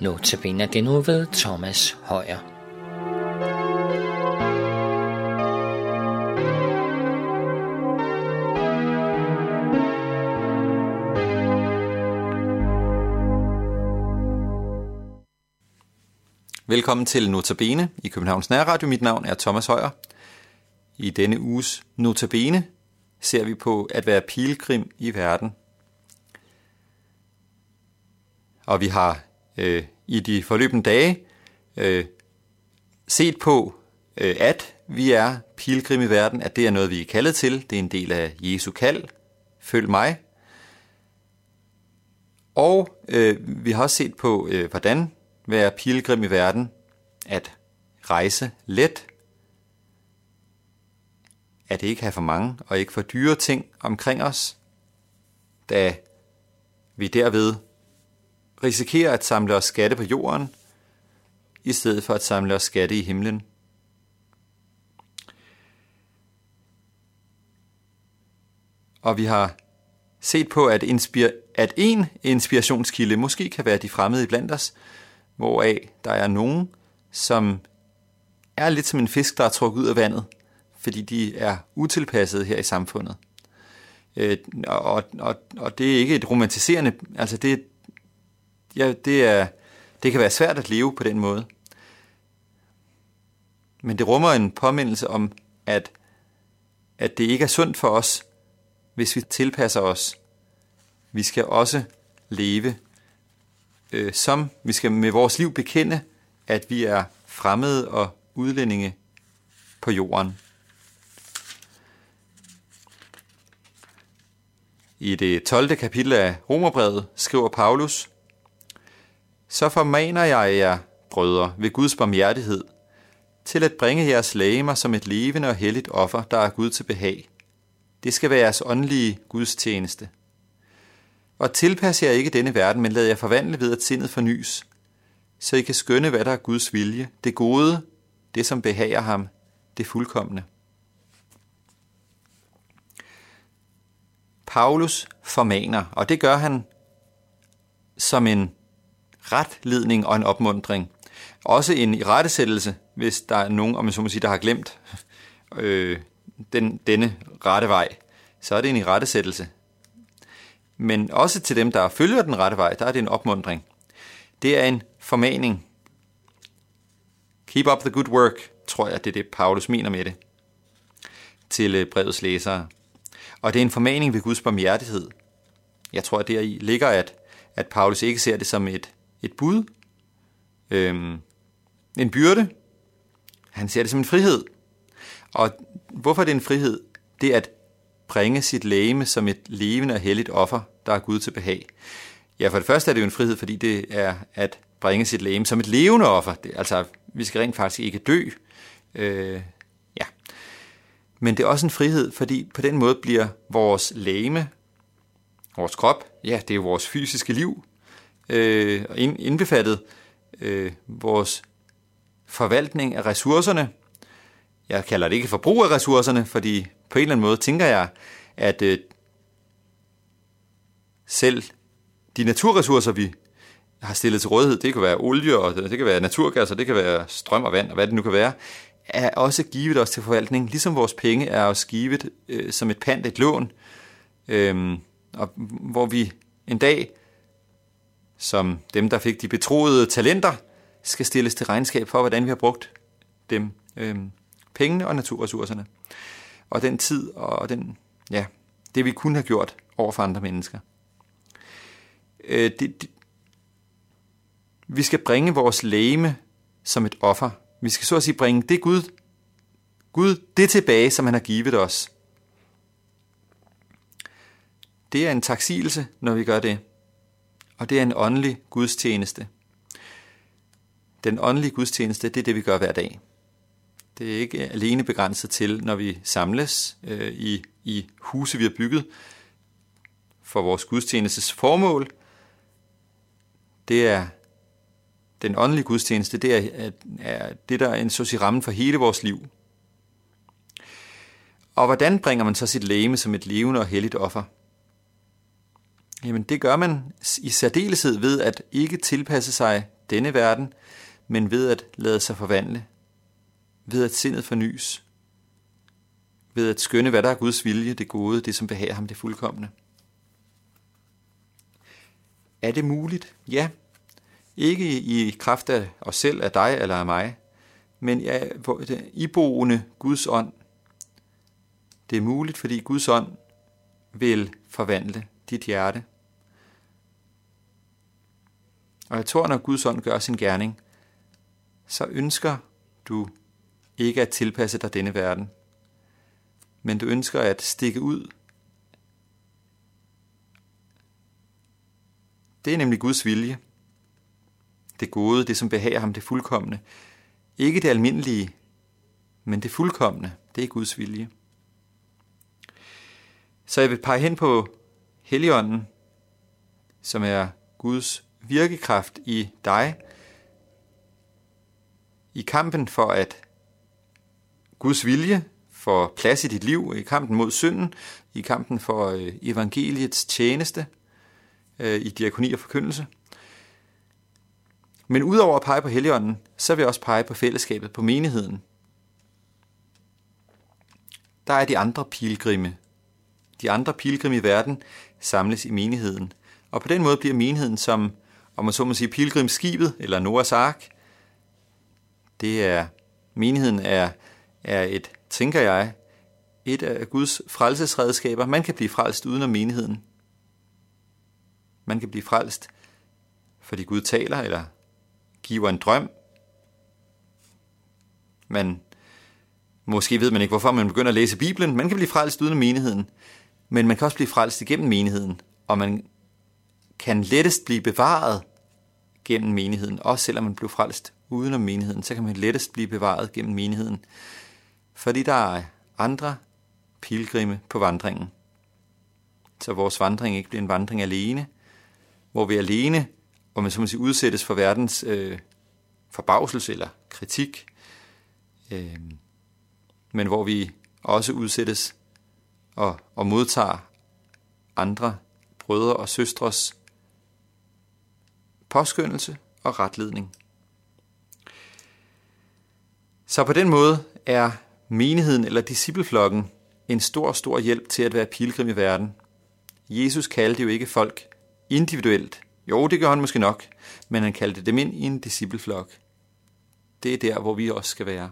Notabene det nu ved Thomas Højer. Velkommen til Notabene i Københavns Nærradio. Mit navn er Thomas Højer. I denne uges Notabene ser vi på at være pilgrim i verden. Og vi har øh, i de forløbende dage øh, set på, øh, at vi er pilgrim i verden, at det er noget, vi er kaldet til. Det er en del af Jesu kald. Følg mig. Og øh, vi har også set på, øh, hvordan være pilgrim i verden, at rejse let, at ikke have for mange og ikke for dyre ting omkring os, da vi derved risikerer at samle os skatte på jorden, i stedet for at samle os skatte i himlen. Og vi har set på, at, inspir- at en inspirationskilde måske kan være de fremmede blandt os, hvoraf der er nogen, som er lidt som en fisk, der er trukket ud af vandet, fordi de er utilpasset her i samfundet. Øh, og, og, og det er ikke et romantiserende, altså det, ja, det, er, det kan være svært at leve på den måde. Men det rummer en påmindelse om, at, at det ikke er sundt for os, hvis vi tilpasser os. Vi skal også leve øh, som vi skal med vores liv bekende, at vi er fremmede og udlændinge på jorden. I det 12. kapitel af Romerbrevet skriver Paulus, så formaner jeg jer, brødre, ved Guds barmhjertighed, til at bringe jeres lægemer som et levende og helligt offer, der er Gud til behag. Det skal være jeres åndelige Guds tjeneste. Og tilpas jer ikke denne verden, men lad jer forvandle ved, at sindet fornyes, så I kan skønne, hvad der er Guds vilje, det gode, det som behager ham, det fuldkommende. Paulus formaner, og det gør han som en retledning og en opmundring. Også en irettesættelse, hvis der er nogen, om man så må sige, der har glemt øh, den, denne rette vej, så er det en irettesættelse. Men også til dem, der følger den rette vej, der er det en opmundring. Det er en formaning. Keep up the good work, tror jeg, det er det, Paulus mener med det, til øh, brevets læsere. Og det er en formaning ved Guds barmhjertighed. Jeg tror, at deri ligger, at, at Paulus ikke ser det som et, et bud, øhm, en byrde. Han ser det som en frihed. Og hvorfor er det en frihed? Det er at bringe sit lægeme som et levende og helligt offer, der er Gud til behag. Ja, for det første er det jo en frihed, fordi det er at bringe sit lægeme som et levende offer. Det, altså, vi skal rent faktisk ikke dø. Øh, ja. Men det er også en frihed, fordi på den måde bliver vores lægeme, vores krop, ja, det er jo vores fysiske liv, øh, indbefattet øh, vores forvaltning af ressourcerne. Jeg kalder det ikke forbrug af ressourcerne, fordi på en eller anden måde tænker jeg, at øh, selv de naturressourcer, vi har stillet til rådighed, det kan være olie, og det kan være naturgas, og det kan være strøm og vand, og hvad det nu kan være, er også givet os til forvaltning, ligesom vores penge er også givet øh, som et pant, et lån, øh, og hvor vi en dag, som dem, der fik de betroede talenter, skal stilles til regnskab for, hvordan vi har brugt dem, øh, pengene og naturressourcerne og den tid og den, ja, det vi kunne have gjort over for andre mennesker. Øh, det, det, vi skal bringe vores læme som et offer. Vi skal så at sige bringe det Gud, Gud det tilbage, som han har givet os. Det er en taksigelse, når vi gør det. Og det er en åndelig gudstjeneste. Den åndelige gudstjeneste, det er det, vi gør hver dag. Det er ikke alene begrænset til, når vi samles øh, i, i huse, vi har bygget for vores gudstjenestes formål. Det er den åndelige gudstjeneste, det er, er det, der er en så rammen for hele vores liv. Og hvordan bringer man så sit læme som et levende og helligt offer? Jamen det gør man i særdeleshed ved at ikke tilpasse sig denne verden, men ved at lade sig forvandle, ved at sindet fornyes, ved at skønne, hvad der er Guds vilje, det gode, det som behager ham, det fuldkommende. Er det muligt? Ja. Ikke i kraft af os selv, af dig eller af mig, men ja, i iboende Guds ånd. Det er muligt, fordi Guds ånd vil forvandle dit hjerte. Og jeg tror, når Guds ånd gør sin gerning, så ønsker du ikke at tilpasse dig denne verden, men du ønsker at stikke ud. Det er nemlig Guds vilje. Det gode, det som behager ham, det fuldkommende. Ikke det almindelige, men det fuldkommende, det er Guds vilje. Så jeg vil pege hen på Helligånden, som er Guds virkekraft i dig, i kampen for at Guds vilje får plads i dit liv, i kampen mod synden, i kampen for øh, evangeliets tjeneste, øh, i diakoni og forkyndelse. Men udover at pege på Helligånden, så vil jeg også pege på fællesskabet, på menigheden. Der er de andre pilgrimme. De andre pilgrimme i verden samles i menigheden. Og på den måde bliver menigheden som, om man så må sige, pilgrimskibet, eller Noahs ark. Det er, menigheden er, er et, tænker jeg, et af Guds frelsesredskaber. Man kan blive frelst uden om menigheden. Man kan blive frelst, fordi Gud taler, eller giver en drøm. Man, måske ved man ikke, hvorfor man begynder at læse Bibelen. Man kan blive frelst uden om menigheden, men man kan også blive frelst igennem menigheden, og man kan lettest blive bevaret gennem menigheden. Også selvom man blev frelst uden om menigheden, så kan man lettest blive bevaret gennem menigheden. Fordi der er andre pilgrimme på vandringen. Så vores vandring ikke bliver en vandring alene, hvor vi alene hvor man så må sige, udsættes for verdens øh, forbavselse eller kritik, øh, men hvor vi også udsættes og, og modtager andre brødre og søstres påskyndelse og retledning. Så på den måde er menigheden eller discipleflokken en stor, stor hjælp til at være pilgrim i verden. Jesus kaldte jo ikke folk individuelt jo, det gør han måske nok, men han kaldte dem ind i en discipleflok. Det er der, hvor vi også skal være.